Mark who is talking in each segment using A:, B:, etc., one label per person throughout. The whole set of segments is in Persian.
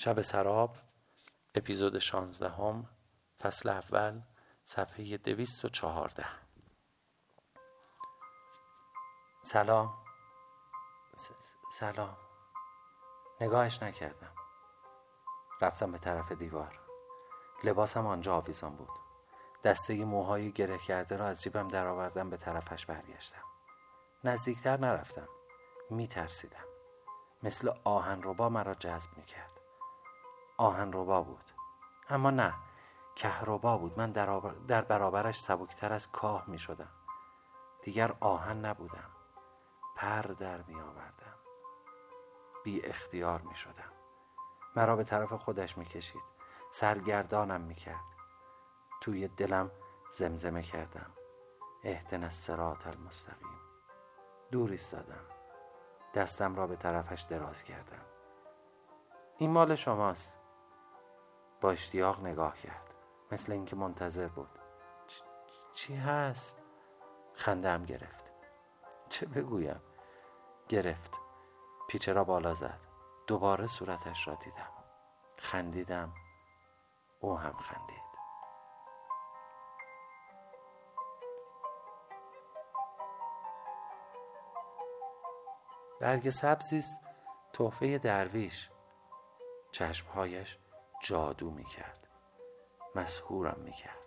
A: شب سراب اپیزود شانزدهم فصل اول صفحه دویست و چهارده. سلام. سلام. نگاهش نکردم. رفتم به طرف دیوار. لباسم آنجا آویزان بود. دسته موهای گره کرده را از جیبم درآوردم به طرفش برگشتم. نزدیکتر نرفتم. می ترسیدم مثل آهن ربا مرا جذب می کرد آهن ربا بود. اما نه کهربا بود. من در, در برابرش سبکتر از کاه می شدم. دیگر آهن نبودم. پر در می آوردم. بی اختیار می شدم. مرا به طرف خودش می کشید. سرگردانم می کرد. توی دلم زمزمه کردم. اهدن الصراط المستقیم. دور ایستادم. دستم را به طرفش دراز کردم. این مال شماست. با اشتیاق نگاه کرد. مثل اینکه منتظر بود. چی هست؟ خندم گرفت. چه بگویم؟ گرفت. پیچه را بالا زد. دوباره صورتش را دیدم. خندیدم. او هم خندید. برگ سبزی است. تحفه درویش. چشمهایش جادو می‌کرد. مسهورم می‌کرد.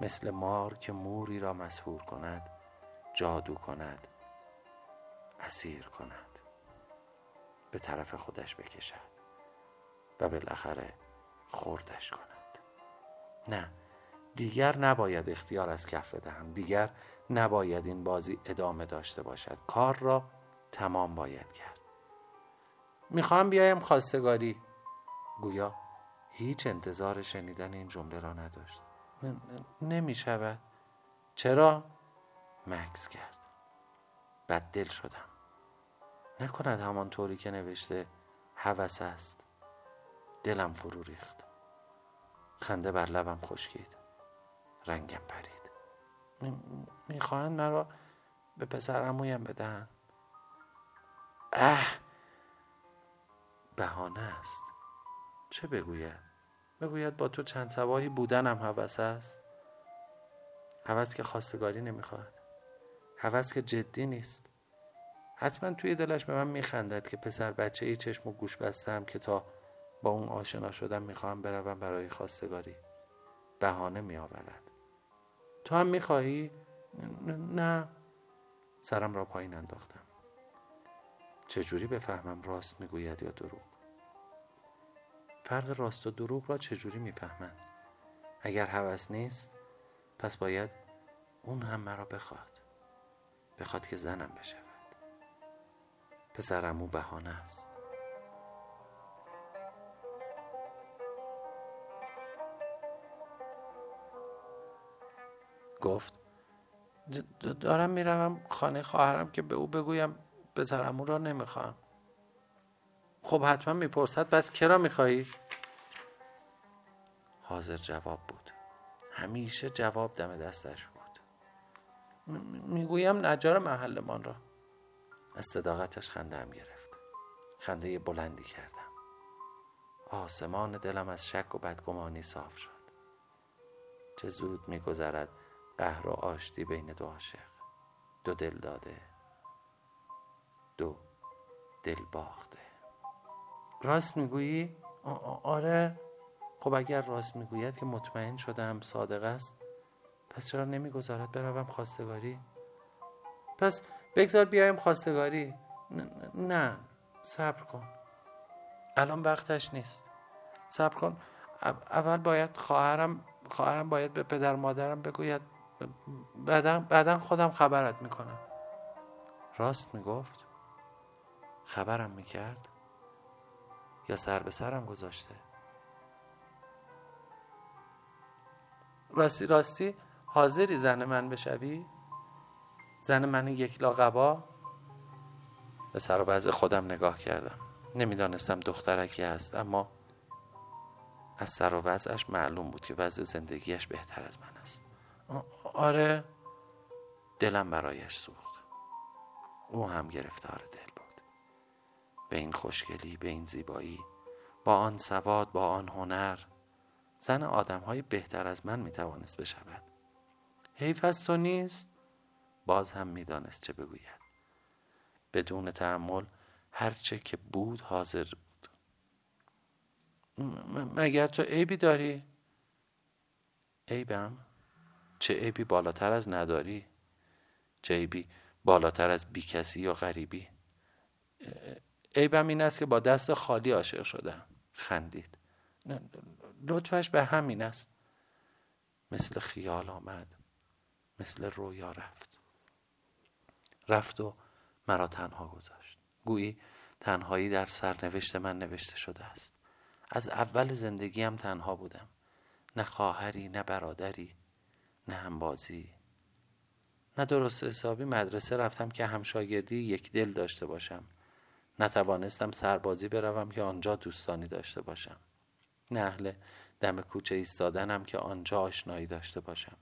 A: مثل مار که موری را مسهور کند جادو کند اسیر کند. به طرف خودش بکشد و بالاخره خوردش کند. نه دیگر نباید اختیار از کف بدهم. دیگر نباید این بازی ادامه داشته باشد. کار را تمام باید کرد. می‌خوام بیایم خواستگاری گویا هیچ انتظار شنیدن این جمله را نداشت. نمی شود چرا؟ مکس کرد. بد دل شدم. نکند همانطوری که نوشته هوس است. دلم فرو ریخت. خنده بر لبم خشکید. رنگم پرید. می‌خواهند مرا به پسر امویم بدن اه! بهانه است. چه بگوید؟ بگوید با تو چند سباهی بودنم هوس است. هوس که خواستگاری نمی‌خواد هوس که جدی نیست. حتما توی دلش به من میخندد که پسر بچه ای چشم و گوش بستم که تا با اون آشنا شدم می‌خواهم بروم برای خواستگاری. بهانه میآورد. تو هم می‌خواهی؟ نه. سرم را پایین انداختم. چجوری بفهمم راست می‌گوید یا دروغ؟ فرق راست و دروغ را چجوری می‌فهمند اگر هوس نیست پس باید اون هم مرا بخواد. بخواد که زنم بشود. پسرمو بهانه است. گفت دارم می‌روم خانه خواهرم که به او بگویم پسرمو را نمی‌خواهم خب حتما می‌پرسد بس کرا می‌خواهی حاضر جواب بود. همیشه جواب دم دستش بود. می‌گویم نجار محلمان را. از صداقتش خنده هم گرفت. خنده بلندی کردم. آسمان دلم از شک و بدگمانی صاف شد. چه زود میگذرد قهر و آشتی بین دو عاشق. دو دل داده دو دل باخته. راست می‌گویی؟ آره. خب اگر راست می‌گوید که مطمئن شدم صادق است پس چرا نمی‌گذارد بروم خواستگاری؟ پس بگذار بیایم خواستگاری. نه صبر کن. الان وقتش نیست. صبر کن. اول باید خواهرم خواهرم باید به پدر مادرم بگوید بعدا بعدا خودم خبرت می‌کنم. راست می‌گفت؟ خبرم می‌کرد؟ یا سر به سرم گذاشته؟ راستی راستی حاضری زن من بشوی؟ زن من یک لاغبا؟ به سر و خودم نگاه کردم. نمی‌دانستم دخترکی است اما از سر و وضعش معلوم بود که وضع زندگیش بهتر از من است. آره. دلم برایش سوخت. او هم گرفتار دل. به این خوشگلی به این زیبایی با آن سواد با آن هنر زن آدم های بهتر از من می توانست بشود حیف از تو نیست باز هم می‌دانست چه بگوید بدون تحمل هرچه که بود حاضر بود مگر تو عیبی داری؟ عیبم؟ چه عیبی بالاتر از نداری؟ چه عیبی بالاتر از بیکسی یا غریبی؟ عیبم این است که با دست خالی عاشق شدم. خندید. لطفش به همین است. مثل خیال آمد. مثل رویا رفت. رفت و مرا تنها گذاشت. گویی تنهایی در سرنوشت من نوشته شده است. از اول زندگیم تنها بودم. نه خواهری نه برادری نه همبازی. نه درست حسابی مدرسه رفتم که همشاگردی یک دل داشته باشم. نتوانستم سربازی بروم که آنجا دوستانی داشته باشم. نه اهل دم کوچه ایستادنم که آنجا آشنایی داشته باشم.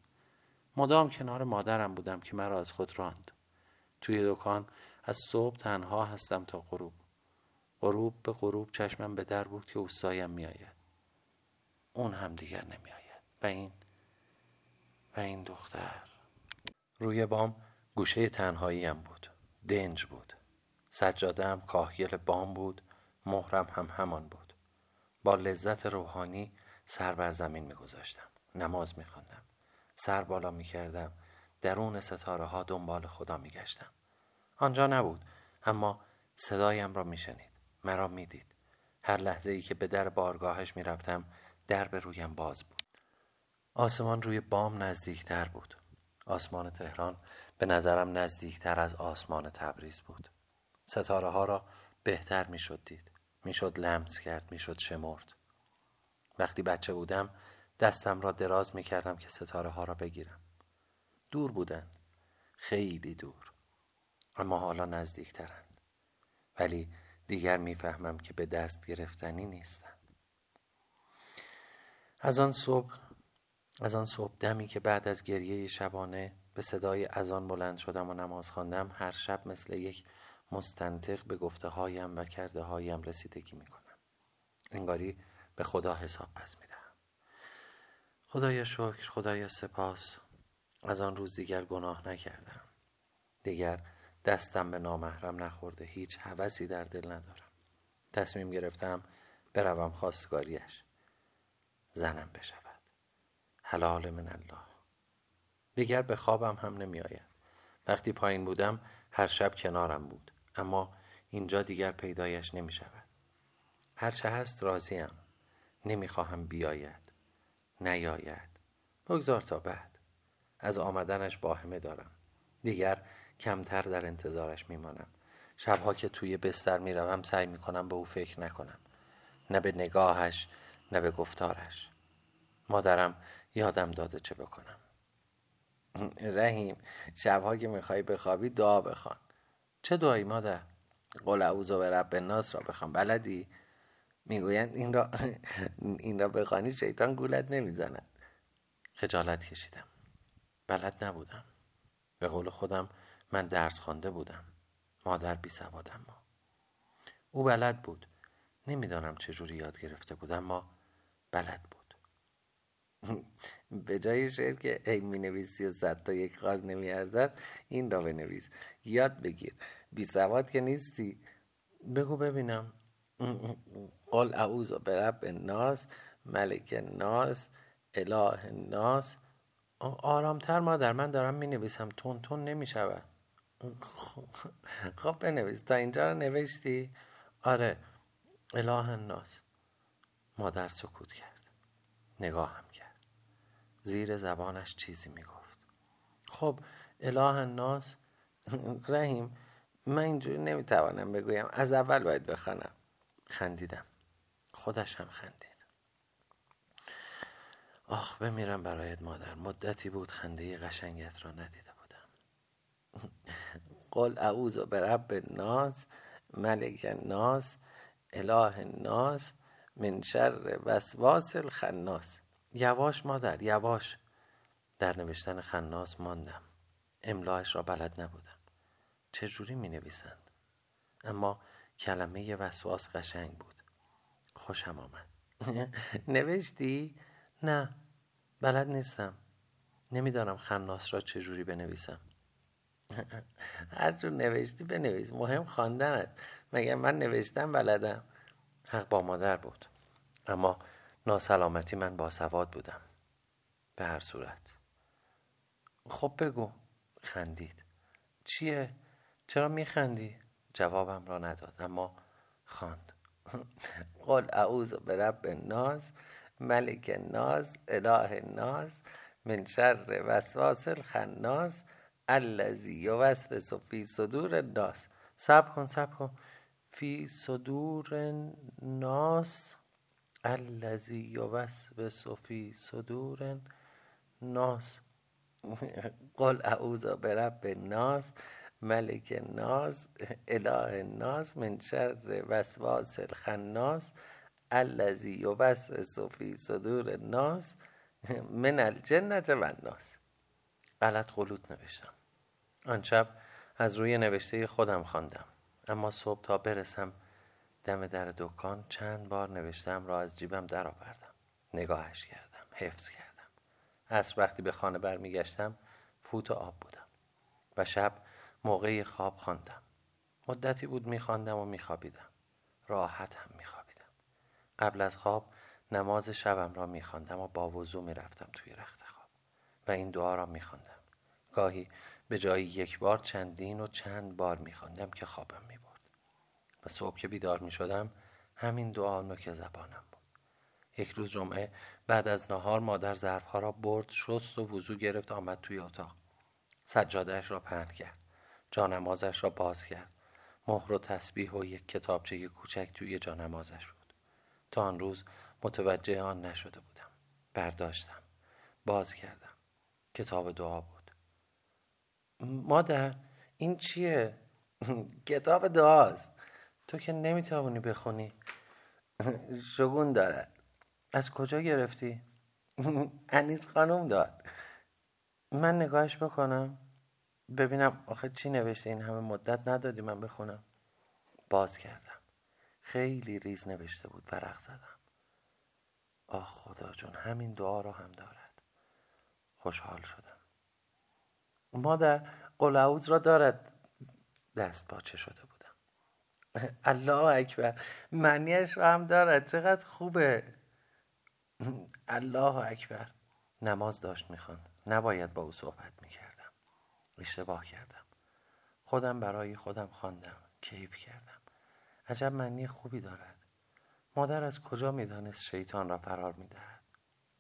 A: مدام کنار مادرم بودم که مرا از خود راند. توی دکان از صبح تنها هستم تا غروب. غروب به غروب چشمم به در بود که اوستایم میآید. اون هم دیگر نمیآید. و این و این دختر. روی بام گوشه تنهاییم بود. دنج بود. سجادم کاهگل بام بود مهرم هم همان بود. با لذت روحانی سر بر زمین میگذاشتم نماز میخواندم. سر بالا می‌کردم درون ستاره ها دنبال خدا میگشتم. آنجا نبود اما صدایم را میشنید مرا می‌دید. هر لحظه ای که به در بارگاهش می‌رفتم در به رویم باز بود. آسمان روی بام نزدیکتر بود. آسمان تهران به نظرم نزدیکتر از آسمان تبریز بود. ستاره ها را بهتر می‌شد دید. می‌شد لمس کرد می‌شد شمرد. وقتی بچه بودم دستم را دراز می کردم که ستاره ها را بگیرم. دور بودند خیلی دور. اما حالا نزدیکترند. ولی دیگر می‌فهمم که به دست گرفتنی نیستند از آن صبح از آن صبح دمی که بعد از گریه شبانه به صدای اذان بلند شدم و نماز خواندم هر شب مثل یک مستنطق به گفته هایم و کرده هایم رسیدگی می کنم انگاری به خدا حساب پس می دهم خدایا شکر خدایا سپاس. از آن روز دیگر گناه نکردم. دیگر دستم به نامحرم نخورده هیچ حوثی در دل ندارم. تصمیم گرفتم بروم خواستگاریش. زنم بشود. حلال من الله. دیگر به خوابم هم نمی آید وقتی پایین بودم هر شب کنارم بود. اما اینجا دیگر پیدایش نمی شود. هرچه هست راضیم. نمی‌خواهم بیاید. نیاید. بگذار تا بعد. از آمدنش باهمه دارم. دیگر کمتر در انتظارش میمانم شبها که توی بستر می‌روم سعی می‌کنم به او فکر نکنم. نه به نگاهش نه به گفتارش. مادرم یادم داده چه بکنم. رحیم شبها که می‌خوای بخوابی دعا بخوان. چه دعایی مادر؟ قل اعوذ به رب الناس را بخوام. بلدی؟ می‌گویند این را این را بخوانی شیطان گولت نمی‌زند. خجالت کشیدم. بلد نبودم. به قول خودم من درس خوانده بودم. مادر بی سواد اما. او بلد بود. نمی‌دانم چجوری یاد گرفته بود اما بلد بود. به جای شعر که ای می نویسی و صد تا یک خواست نمی ارزد این را بنویس. یاد بگیر. بی سواد که نیستی. بگو ببینم. قل اعوذ برب الناس ملک الناس اله الناس. آرامتر مادر من دارم می نویسم تون تون نمی شود خب بنویس. تا اینجا رو نوشتی؟ آره. اله الناس. مادر سکوت کرد. نگاهم کرد. زیر زبانش چیزی می گفت خب اله الناس. رحیم من اینجوری نمی‌توانم بگویم. از اول باید بخوانم. خندیدم. خودش هم خندید. آخ بمیرم برایت مادر. مدتی بود خنده قشنگت را ندیده بودم. قل اعوذ برب الناس ملک الناس اله الناس من شر وسواس الخناس. یواش مادر یواش. در نوشتن خناس ماندم. املاش را بلد نبودم. چجوری می نویسند اما کلمه وسواس قشنگ بود. خوشم آمد. نوشتی؟ نه. بلد نیستم. نمی‌دانم خناس را چجوری بنویسم. هر جور نوشتی بنویس. مهم خواندن است مگر من نوشتم بلدم؟ حق با مادر بود. اما ناسلامتی من با سواد بودم. به هر صورت. خب بگو. خندید. چیه؟ چرا میخندی؟ جوابم را نداد اما خواند. قل اعوذ به رب ناز ملک ناز اله ناز من شر وسواس الخناس الذی یوسوس فی صدور الناس. سب کن سب کن. فی صدور الناس الذی یوسوس فی صدور الناس. قل اعوذ برب الناس. ملک الناس اله الناس من شر وسواس الخناس الذی یوسوس فی صدور الناس من الجنت و الناس. غلط قلوت نوشتم. آن شب از روی نوشته خودم خواندم. اما صبح تا برسم دم در دکان چند بار نوشتم را از جیبم درآوردم. نگاهش کردم حفظ کردم. از وقتی به خانه برمیگشتم فوت آب بودم. و شب موقعی خواب خواندم. مدتی بود میخواندم و میخوابیدم. راحت هم میخوابیدم. قبل از خواب نماز شبم را میخواندم و با وضو می‌رفتم توی رخت خواب و این دعا را میخواندم. گاهی به جای یک بار چندین و چند بار میخواندم که خوابم می‌برد. و صبح که بیدار می‌شدم همین دعا نوک زبانم بود. یک روز جمعه بعد از نهار مادر ظرفها را برد شست و وضو گرفت آمد توی اتاق. سجادهش را پهن کرد. جانمازش را باز کرد. مهر و تسبیح و یک کتابچه کوچک توی جانمازش بود. تا آن روز متوجه آن نشده بودم. برداشتم. باز کردم. کتاب دعا بود. مادر این چیه؟ کتاب دعاست. تو که نمی‌توانی بخونی. شگون دارد. از کجا گرفتی؟ انیس خانم داد. من نگاهش بکنم؟ ببینم آخه چی نوشته این همه مدت ندادی من بخونم. باز کردم. خیلی ریز نوشته بود ورق زدم. آه خدا جون همین دعا رو هم دارد. خوشحال شدم. مادر قلعود را دارد. دست باچه شده بودم. الله اکبر معنیش را هم دارد. چقدر خوبه. الله اکبر. نماز داشت می‌خواند. نباید با او صحبت اشتباه کردم. خودم برای خودم خواندم. کیف کردم. عجب معنی خوبی دارد. مادر از کجا می‌دانست شیطان را فرار می‌دهد؟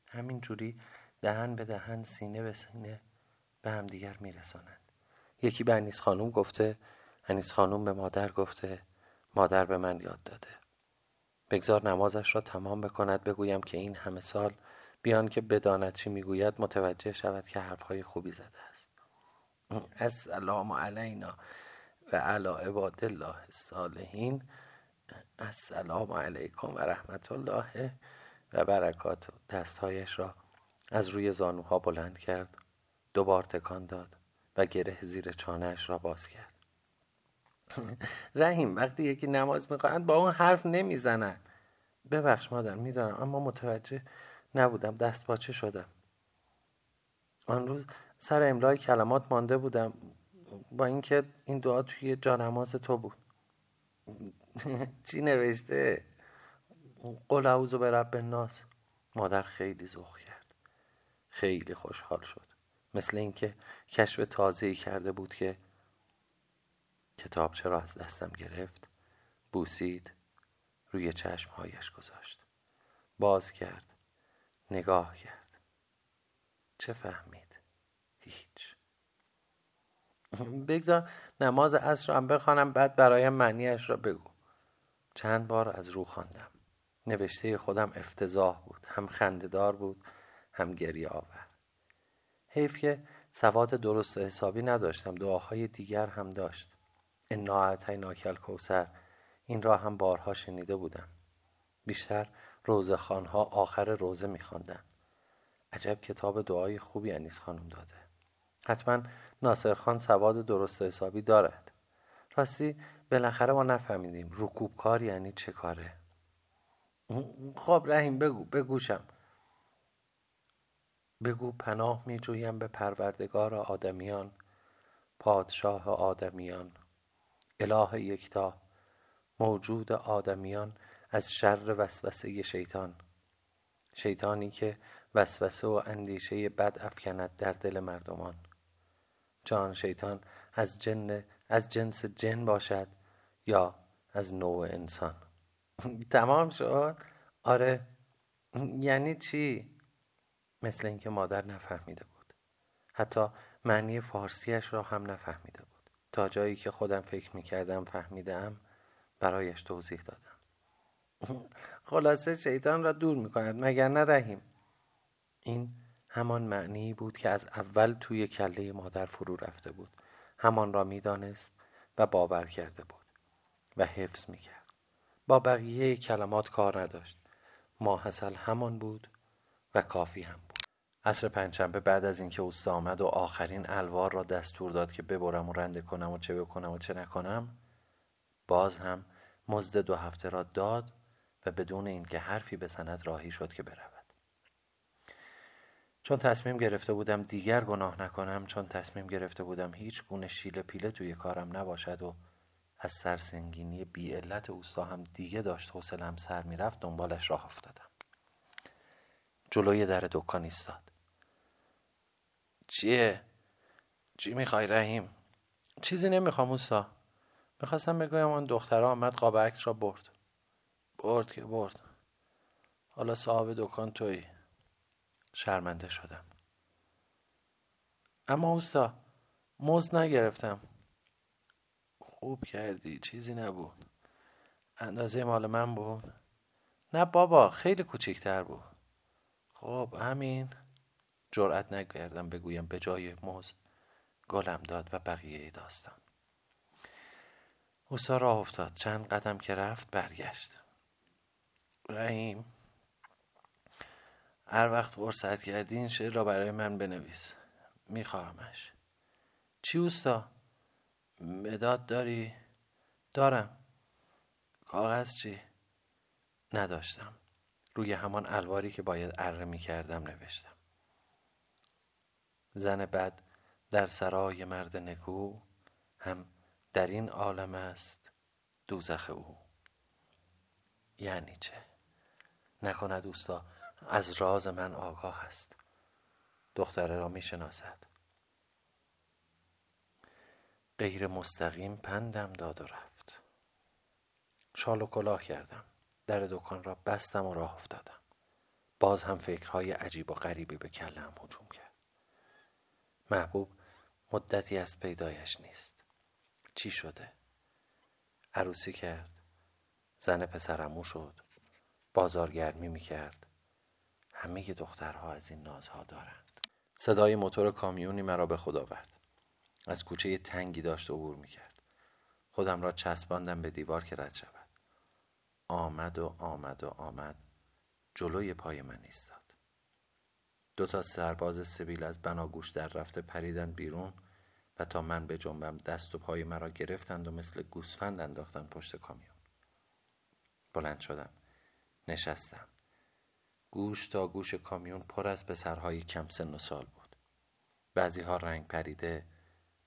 A: همین جوری دهن به دهن سینه به سینه به همدیگر میرسانند یکی به انیس خانوم گفته انیس خانوم به مادر گفته مادر به من یاد داده. بگذار نمازش را تمام بکند بگویم که این همه سال بیان که بداند چی می‌گوید متوجه شود که حرفهای خوبی زده السلام علینا و علی عباد الله الصالحین. السلام علیکم و رحمت الله و برکات. دستهایش را از روی زانوها بلند کرد دوبار تکان داد و گره زیر چانهش را باز کرد. رحیم وقتی یکی نماز می‌خواهند با اون حرف نمی‌زنند ببخش مادر می‌دانم اما متوجه نبودم. دست باچه شدم. آن روز سر املای کلمات مانده بودم با اینکه این دعا توی جانماز تو بود. چی نوشته؟ قل اعوذ به رب الناس. مادر خیلی ذوق کرد. خیلی خوشحال شد. مثل اینکه کشف تازه‌ای کرده بود که کتاب چرا از دستم گرفت. بوسید روی چشمهایش گذاشت. باز کرد. نگاه کرد. چه فهمید؟ هیچ. بگذار نماز عصر هم بخوانم بعد برایم معنیش را بگو. چند بار از رو خواندم. نوشته خودم افتضاح بود. هم خندهدار بود هم گریه آور حیف که سواد درست و حسابی نداشتم. دعاهای دیگر هم داشت. انا اعطیناک الکوثر این را هم بارها شنیده بودم. بیشتر روزه خانها آخر روزه میخواندن. عجب کتاب دعای خوبی انیس خانم داده. حتما ناصر خان سواد درست حسابی دارد. راستی بالاخره ما نفهمیدیم رکوب کار یعنی چه کاره. خب رحیم بگو بگوشم. بگو پناه می جویم به پروردگار آدمیان پادشاه آدمیان. اله یکتا موجود آدمیان از شر وسوسه شیطان. شیطانی که وسوسه و اندیشه بد افکند در دل مردمان. جان شیطان از جن از جنس جن باشد یا از نوع انسان؟ تمام شد؟ آره. یعنی چی؟ مثل اینکه مادر نفهمیده بود. حتی معنی فارسیش را هم نفهمیده بود. تا جایی که خودم فکر می‌کردم فهمیدم برایش توضیح دادم. خلاصه شیطان را دور می‌کند مگر نه رحیم؟ این همان معنی بود که از اول توی کله مادر فرو رفته بود. همان را می‌دانست و باور کرده بود و حفظ می‌کرد. با بقیه کلمات کار نداشت. ماحصل همان بود و کافی هم بود. عصر پنجشنبه بعد از اینکه اوستا آمد و آخرین الوار را دستور داد که ببرم و رنده کنم و چه بکنم و چه نکنم باز هم مزد دو هفته را داد و بدون اینکه حرفی بزند راهی شد که برود چون تصمیم گرفته بودم دیگر گناه نکنم چون تصمیم گرفته بودم هیچ گونه شیله پیله توی کارم نباشد و از سرسنگینی بی علت اوستا هم دیگه داشت حوصلم سر می‌رفت دنبالش راه افتادم. جلوی در دکان ایستاد. چیه؟ چی می‌خوای رحیم؟ چیزی نمی‌خوام اوستا. می‌خواستم بگویم آن دختره آمد قاب عکس را برد. برد که برد. حالا صاحب دکان توی شرمنده شدم. اما اوستا مزد نگرفتم. خوب کردی چیزی نبود. اندازه مال من بود؟ نه بابا خیلی کوچیکتر بود. خب همین. جرأت نکردم بگویم به جای مزد گلم داد و بقیه داستان. اوستا راه افتاد. چند قدم که رفت برگشت. رحیم هر وقت فرصت کردی این شعر را برای من بنویس. میخواهمش. چی اوستا؟ مداد داری؟ دارم. کاغذ چی؟ نداشتم. روی همان الواری که باید اره می کردم نوشتم. زن بد در سرای مرد نکو هم در این عالم است دوزخ او. یعنی چه؟ نکند دوستا از راز من آگاه است. دختره را می شناسد غیر مستقیم پندم داد و رفت. شال و کلاه کردم. در دکان را بستم و راه افتادم. باز هم فکرهای عجیب و غریبی به کلم هجوم کرد. محبوب مدتی از پیدایش نیست. چی شده؟ عروسی کرد. زن پسرمو شد. بازارگرمی می‌کرد. همه دخترها از این نازها دارند. صدای موتور کامیونی مرا به خود آورد. از کوچه تنگی داشت عبور می‌کرد. خودم را چسباندم به دیوار که رد شود. آمد و آمد و آمد. جلوی پای من ایستاد. دو تا سرباز سبیل از بناگوش در رفته پریدن بیرون و تا من به جنبم دست و پای مرا گرفتند و مثل گوسفند انداختن پشت کامیون. بلند شدم. نشستم. گوش تا گوش کامیون پر از پسرهای کم سن و سال بود. بعضی ها رنگ پریده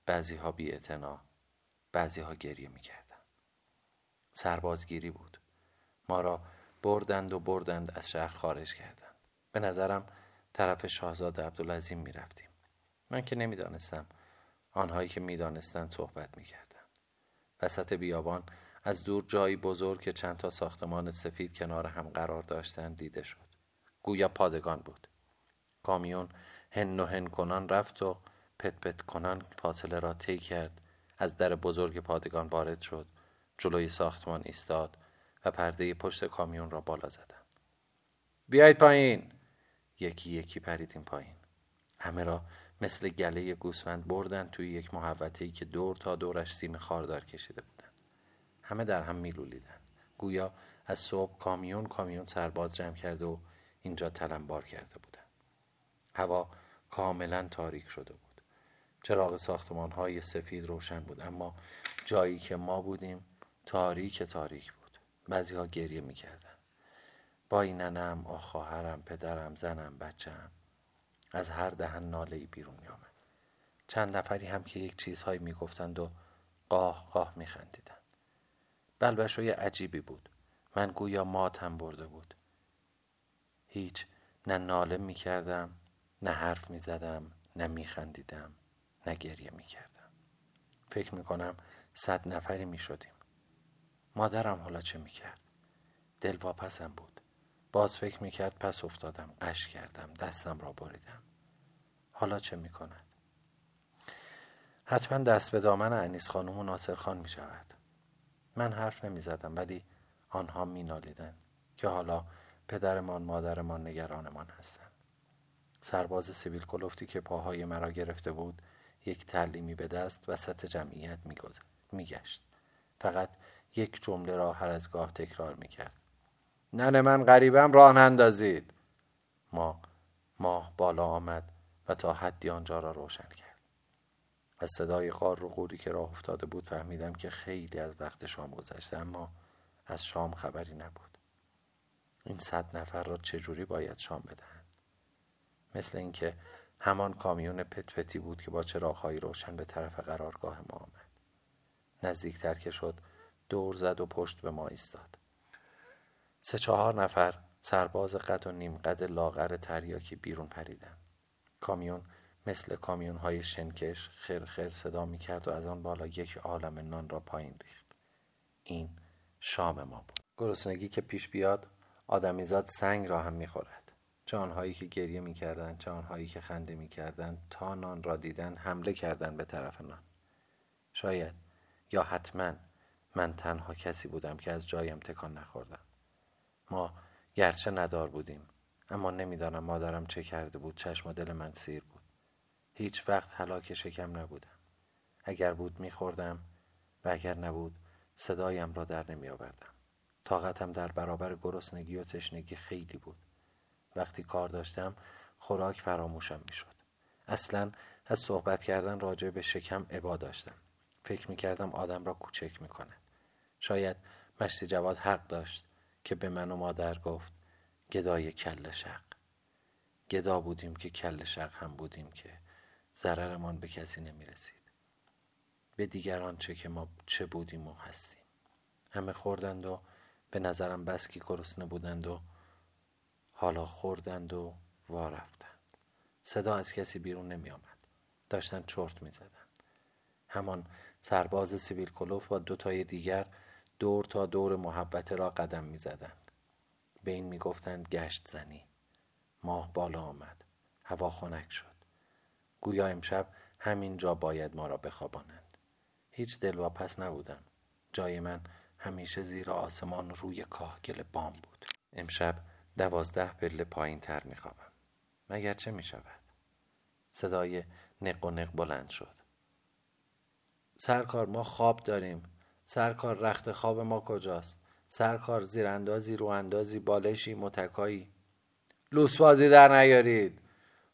A: بعضی ها بی بعضی ها گریه می‌کردن. سربازگیری بود. ما را بردند و بردند از شهر خارج کردند. به نظرم طرف شاهزاد عبدالعظیم می رفتیم من که نمی‌دانستم. آنهایی که می‌دانستند صحبت می‌کردند. وسط بیابان از دور جایی بزرگ که چند تا ساختمان سفید کنار هم قرار داشتند دیده شد. گویا پادگان بود. کامیون هن و هن کنان رفت و پت پت کنان فاصله را طی کرد. از در بزرگ پادگان وارد شد. جلوی ساختمان ایستاد و پرده پشت کامیون را بالا زدند. بیایید پایین. یکی یکی پریدیم پایین. همه را مثل گله گوسفند بردن توی یک محوطه که دور تا دورش سیم خاردار کشیده بودند. همه در هم میلولیدند. گویا از صبح کامیون کامیون سرباز جمع کرده و اینجا تلمبار کرده بودند هوا کاملا تاریک شده بود. چراغ ساختمان های سفید روشن بود اما جایی که ما بودیم تاریک تاریک بود. بعضی ها گریه می‌کردن. با این ننم خواهرم پدرم زنم بچم از هر دهن ناله ای بیرون می آمد چند نفری هم که یک چیزهایی می گفتند و قاه قاه می خندیدند بلبشوی عجیبی بود. من گویا ماتم برده بود. هیچ نه ناله می کردم نه حرف می زدم نه می خندیدم نه گریه می کردم فکر می کنم صد نفری می شدیم مادرم حالا چه می کرد دل واپسم بود. باز فکر می کرد پس افتادم قش کردم دستم را بریدم. حالا چه می کند حتما دست به دامن انیس خانم و ناصر خان می شود من حرف نمی زدم ولی آنها می نالیدن که حالا پدرمان مادرمان نگرانمان هستند. سرباز سیبیل کلفتی که پاهای مرا گرفته بود یک تعلیمی به دست وسط جمعیت میگشت. فقط یک جمله را هر از گاه تکرار می‌کرد. نن من غریبم راه نندازید. ما ماه بالا آمد و تا حدی آنجا را روشن کرد. از صدای قار و قوری که راه افتاده بود فهمیدم که خیلی از وقت شام گذشته اما از شام خبری نبود. این صد نفر را چجوری باید شام بدهند؟ مثل اینکه همان کامیون پتپتی بود که با چراغهایی روشن به طرف قرارگاه ما آمد. نزدیکتر که شد دور زد و پشت به ما ایستاد. سه چهار نفر سرباز قد و نیم قد لاغر تریاکی بیرون پریدن کامیون مثل کامیون های شنکش خرخر صدا می کرد و از آن بالا یک عالم نان را پایین ریخت. این شام ما بود. گرسنگی که پیش بیاد آدمیزاد سنگ را هم می‌خورد. چه آنهایی که گریه می‌کردند چه آنهایی که خنده می‌کردند تا نان را دیدن حمله کردند به طرف نان. شاید یا حتما من تنها کسی بودم که از جایم تکان نخوردم. ما گرچه ندار بودیم اما نمی‌دانم مادرم چه کرده بود چشم و دل من سیر بود. هیچ وقت هلاک شکم نبودم. اگر بود میخوردم و اگر نبود صدایم را در نمی آوردم طاقتم در برابر گرسنگی و تشنگی خیلی بود. وقتی کار داشتم خوراک فراموشم می‌شد. اصلا از صحبت کردن راجع به شکم عبا داشتم. فکر می کردم آدم را کوچک می کند شاید مشتی جواد حق داشت که به من و مادر گفت گدای کل شق. گدا بودیم که کل شق هم بودیم که ضررمان به کسی نمی رسید به دیگران چه که ما چه بودیم و هستیم. همه خوردند و به نظرم بس که گرسنه بودند و حالا خوردند و وارفتند صدا از کسی بیرون نمی آمد داشتن چرت می زدند همان سرباز سیویل کلوف با دوتای دیگر دور تا دور محبت را قدم می زدند به این می گفتند گشت زنی. ماه بالا آمد. هوا خنک شد. گویا امشب همین جا باید ما را بخوابانند. هیچ دلواپس نبودم. جای من همیشه زیر آسمان روی کاهگل بام بود. امشب دوازده پله پایین تر می خوابم مگر چه می شود صدای نق و نق بلند شد. سرکار ما خواب داریم. سرکار رخت خواب ما کجاست؟ سرکار زیراندازی رو اندازی بالشی متکایی. لوسبازی در نیارید.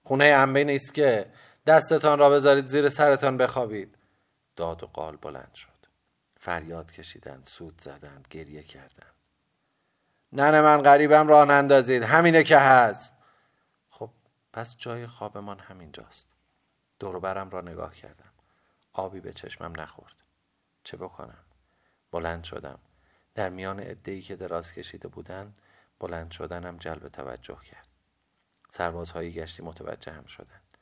A: خونه انبه نیست که. دستتان را بذارید زیر سرتان بخوابید. داد و قال بلند شد. فریاد کشیدند سود زدند گریه کردند. نن من غریبم راه نندازید همینه که هست. خب پس جای خوابمان همینجاست دوروبرم را نگاه کردم. آبی به چشمم نخورد. چه بکنم؟ بلند شدم. در میان عدهای که دراز کشیده بودند بلند شدنم جلب توجه کرد. سربازهایی گشتی متوجه هم شدند.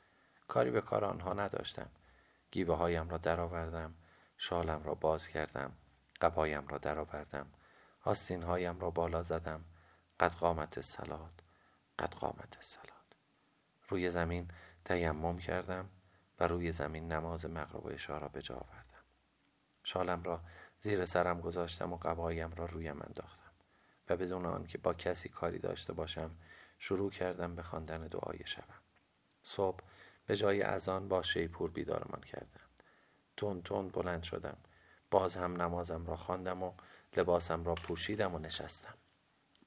A: کاری به کار آنها نداشتم. گیوه هایم را درآوردم. شالم را باز کردم قبایم را درآوردم آستین هایم را بالا زدم. قد قامت سلات قد قامت سلات روی زمین تیمم کردم و روی زمین نماز مغرب و اشاره را به جا آوردم. شالم را زیر سرم گذاشتم و قبایم را رویم انداختم و بدون آنکه با کسی کاری داشته باشم شروع کردم به خواندن دعای شبم. صبح به جای اذان با شیپور بیدارمان کردند تون تون بلند شدم. باز هم نمازم را خواندم و لباسم را پوشیدم و نشستم.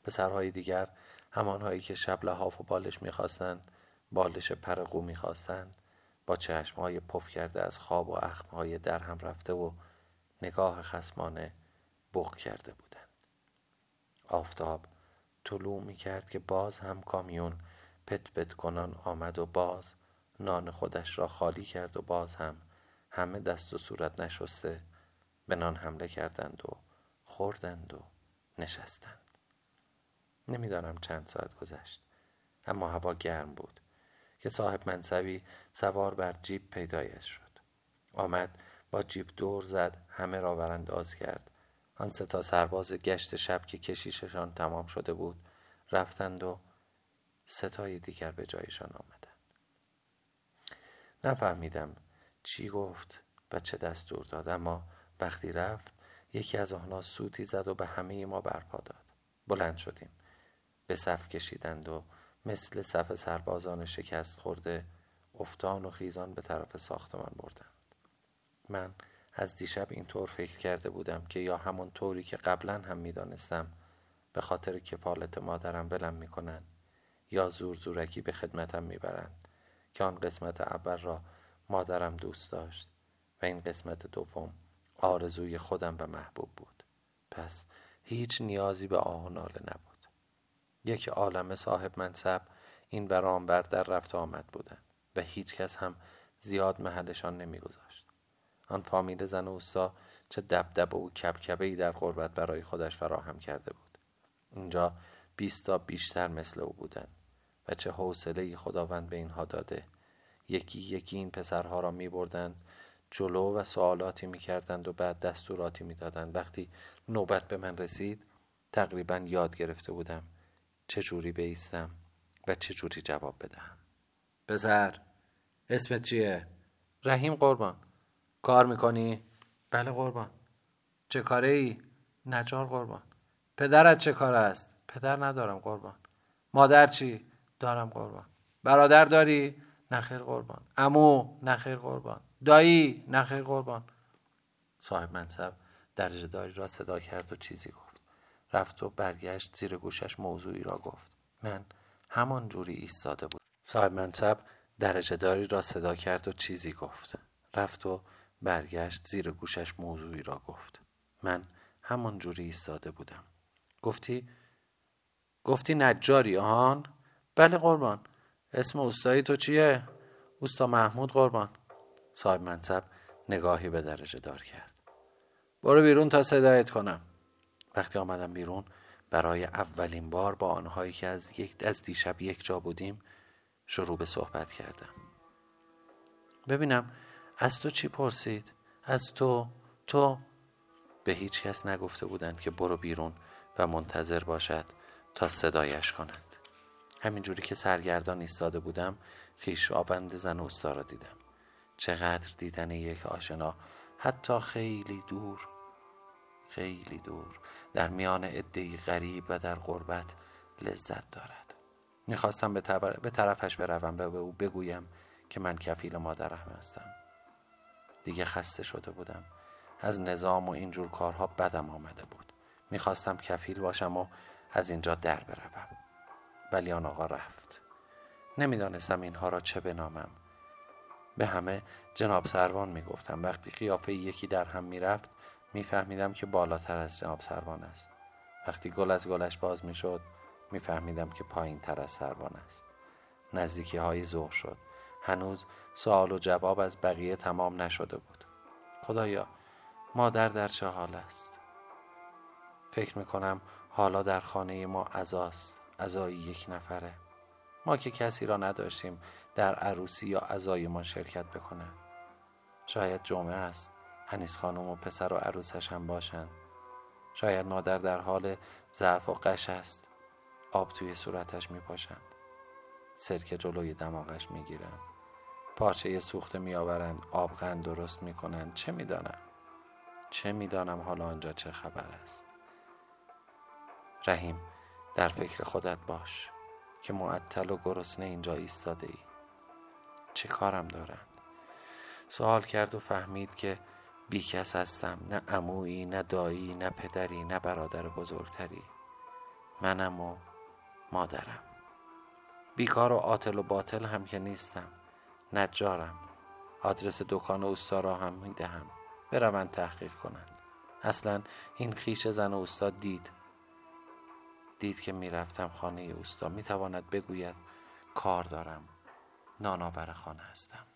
A: پسرهای دیگر همانهایی که شب لحاف و بالش می‌خواستند بالش پرقو می‌خواستند با چشمهای پف کرده از خواب و اخمهای در هم رفته و نگاه خسمانه بغ کرده بودند. آفتاب طلوع می کرد که باز هم کامیون پت پت کنان آمد و باز نان خودش را خالی کرد و باز هم همه دست و صورت نشسته به نان حمله کردند و خوردند و نشستند. نمی‌دانم چند ساعت گذشت اما هوا گرم بود که صاحب منصبی سوار بر جیب پیدایش شد. آمد با جیب دور زد همه را ورانداز کرد. آن سه تا سرباز گشت شب که کشیششان تمام شده بود رفتند و ستای دیگر به جایشان آمدند. نفهمیدم چی گفت؟ و چه دستور داد؟ اما وقتی رفت یکی از آنها سوتی زد و به همه ما برپا داد. بلند شدیم. به صف کشیدند و مثل صف سربازان شکست خورده افتان و خیزان به طرف ساختمان بردند. من از دیشب اینطور فکر کرده بودم که یا همون طوری که قبلا هم می‌دانستم به خاطر کفالت مادرم بلم می‌کنند یا زور زورکی به خدمتم می‌برند که آن قسمت اول را مادرم دوست داشت و این قسمت دوم آرزوی خودم و محبوب بود. پس هیچ نیازی به آه و ناله نبود. یک عالم صاحب منصب این برانبر در رفت آمد بودند و هیچ کس هم زیاد محلشان نمیگذاشت. آن فامیل زن اوستا چه دبدب و کبکبه ای در غربت برای خودش فراهم کرده بود. اینجا بیستا بیشتر مثل او بودند و چه حوصله خداوند به اینها داده یکی یکی این پسرها را می بردند جلو و سوالاتی می کردند و بعد دستوراتی می دادند وقتی نوبت به من رسید تقریبا یاد گرفته بودم چه جوری بیستم و چه جوری جواب بدهم پسر اسمت چیه؟ رحیم قربان کار می‌کنی؟ بله قربان چه کاره ای؟ نجار قربان پدرت چه کار است؟ پدر ندارم قربان مادر چی؟ دارم قربان برادر داری؟ نخیر قربان. امو نخیر قربان. دایی. نخیر قربان. صاحب منصب درجه داری را صدا کرد و چیزی گفت. رفت و برگشت زیر گوشش موضوعی را گفت. من همان جوری ایستاده بود. صاحب منصب درجه داری را صدا کرد و چیزی گفت. رفت و برگشت زیر گوشش موضوعی را گفت. من همان جوری ایستاده بودم. گفتی گفتی نجاری آهان؟ بله قربان. اسم استایی تو چیه؟ اوستا محمود قربان. صاحب منصب نگاهی به درجه دار کرد. برو بیرون تا صدایت کنم. وقتی آمدم بیرون برای اولین بار با آنهایی که از یک از دیشب یک جا بودیم شروع به صحبت کردم. ببینم از تو چی پرسید؟ از تو تو؟ به هیچ کس نگفته بودند که برو بیرون و منتظر باشد تا صدایش کنند همینجوری که سرگردان ایستاده بودم خیش آبند زن اوستا را دیدم. چقدر دیدن یک آشنا. حتی خیلی دور خیلی دور. در میان عدهای غریب و در غربت لذت دارد. می‌خواستم به, به طرفش بروم و به او بگویم که من کفیل مادرم هستم. دیگه خسته شده بودم. از نظام و اینجور کارها بدم آمده بود. می‌خواستم کفیل باشم و از اینجا در بروم. ولی آن آقا رفت. نمی‌دانستم اینها را چه بنامم. به همه جناب سروان می‌گفتم. وقتی قیافه یکی در هم می‌رفت میفهمیدم که بالاتر از جناب سروان است. وقتی گل از گلش باز می‌شد میفهمیدم که پایین تر از سروان است. نزدیکی های ظهر شد. هنوز سوال و جواب از بقیه تمام نشده بود. خدایا مادر در چه حال است؟ فکر می‌کنم حالا در خانه ما عزاست. عزایی یک نفره. ما که کسی را نداشتیم در عروسی یا عزای ما شرکت بکنه شاید جمعه است. هنیز خانم و پسر و عروسش هم باشند. شاید مادر در حال ضعف و قش است. آب توی صورتش می پاشند سرکه جلوی دماغش می گیرند پارچه سوخته می آورند آبغن درست می کنند چه می دانم چه می دانم حالا آنجا چه خبر است؟ رحیم در فکر خودت باش که معطل و گرسنه اینجا ایستاده ای چه کارم دارند؟ سوال کرد و فهمید که بیکس هستم نه عمویی نه دایی نه پدری نه برادر بزرگتری. منم و مادرم. بیکار و عاطل و باطل هم که نیستم. نجارم. آدرس دکان اوستا را هم می‌دهم. بروند تحقیق کنند. اصلا این خیش زن اوستا دید. دید که می‌رفتم خانه اوستا. می‌تواند بگوید کار دارم. نانآور خانه هستم.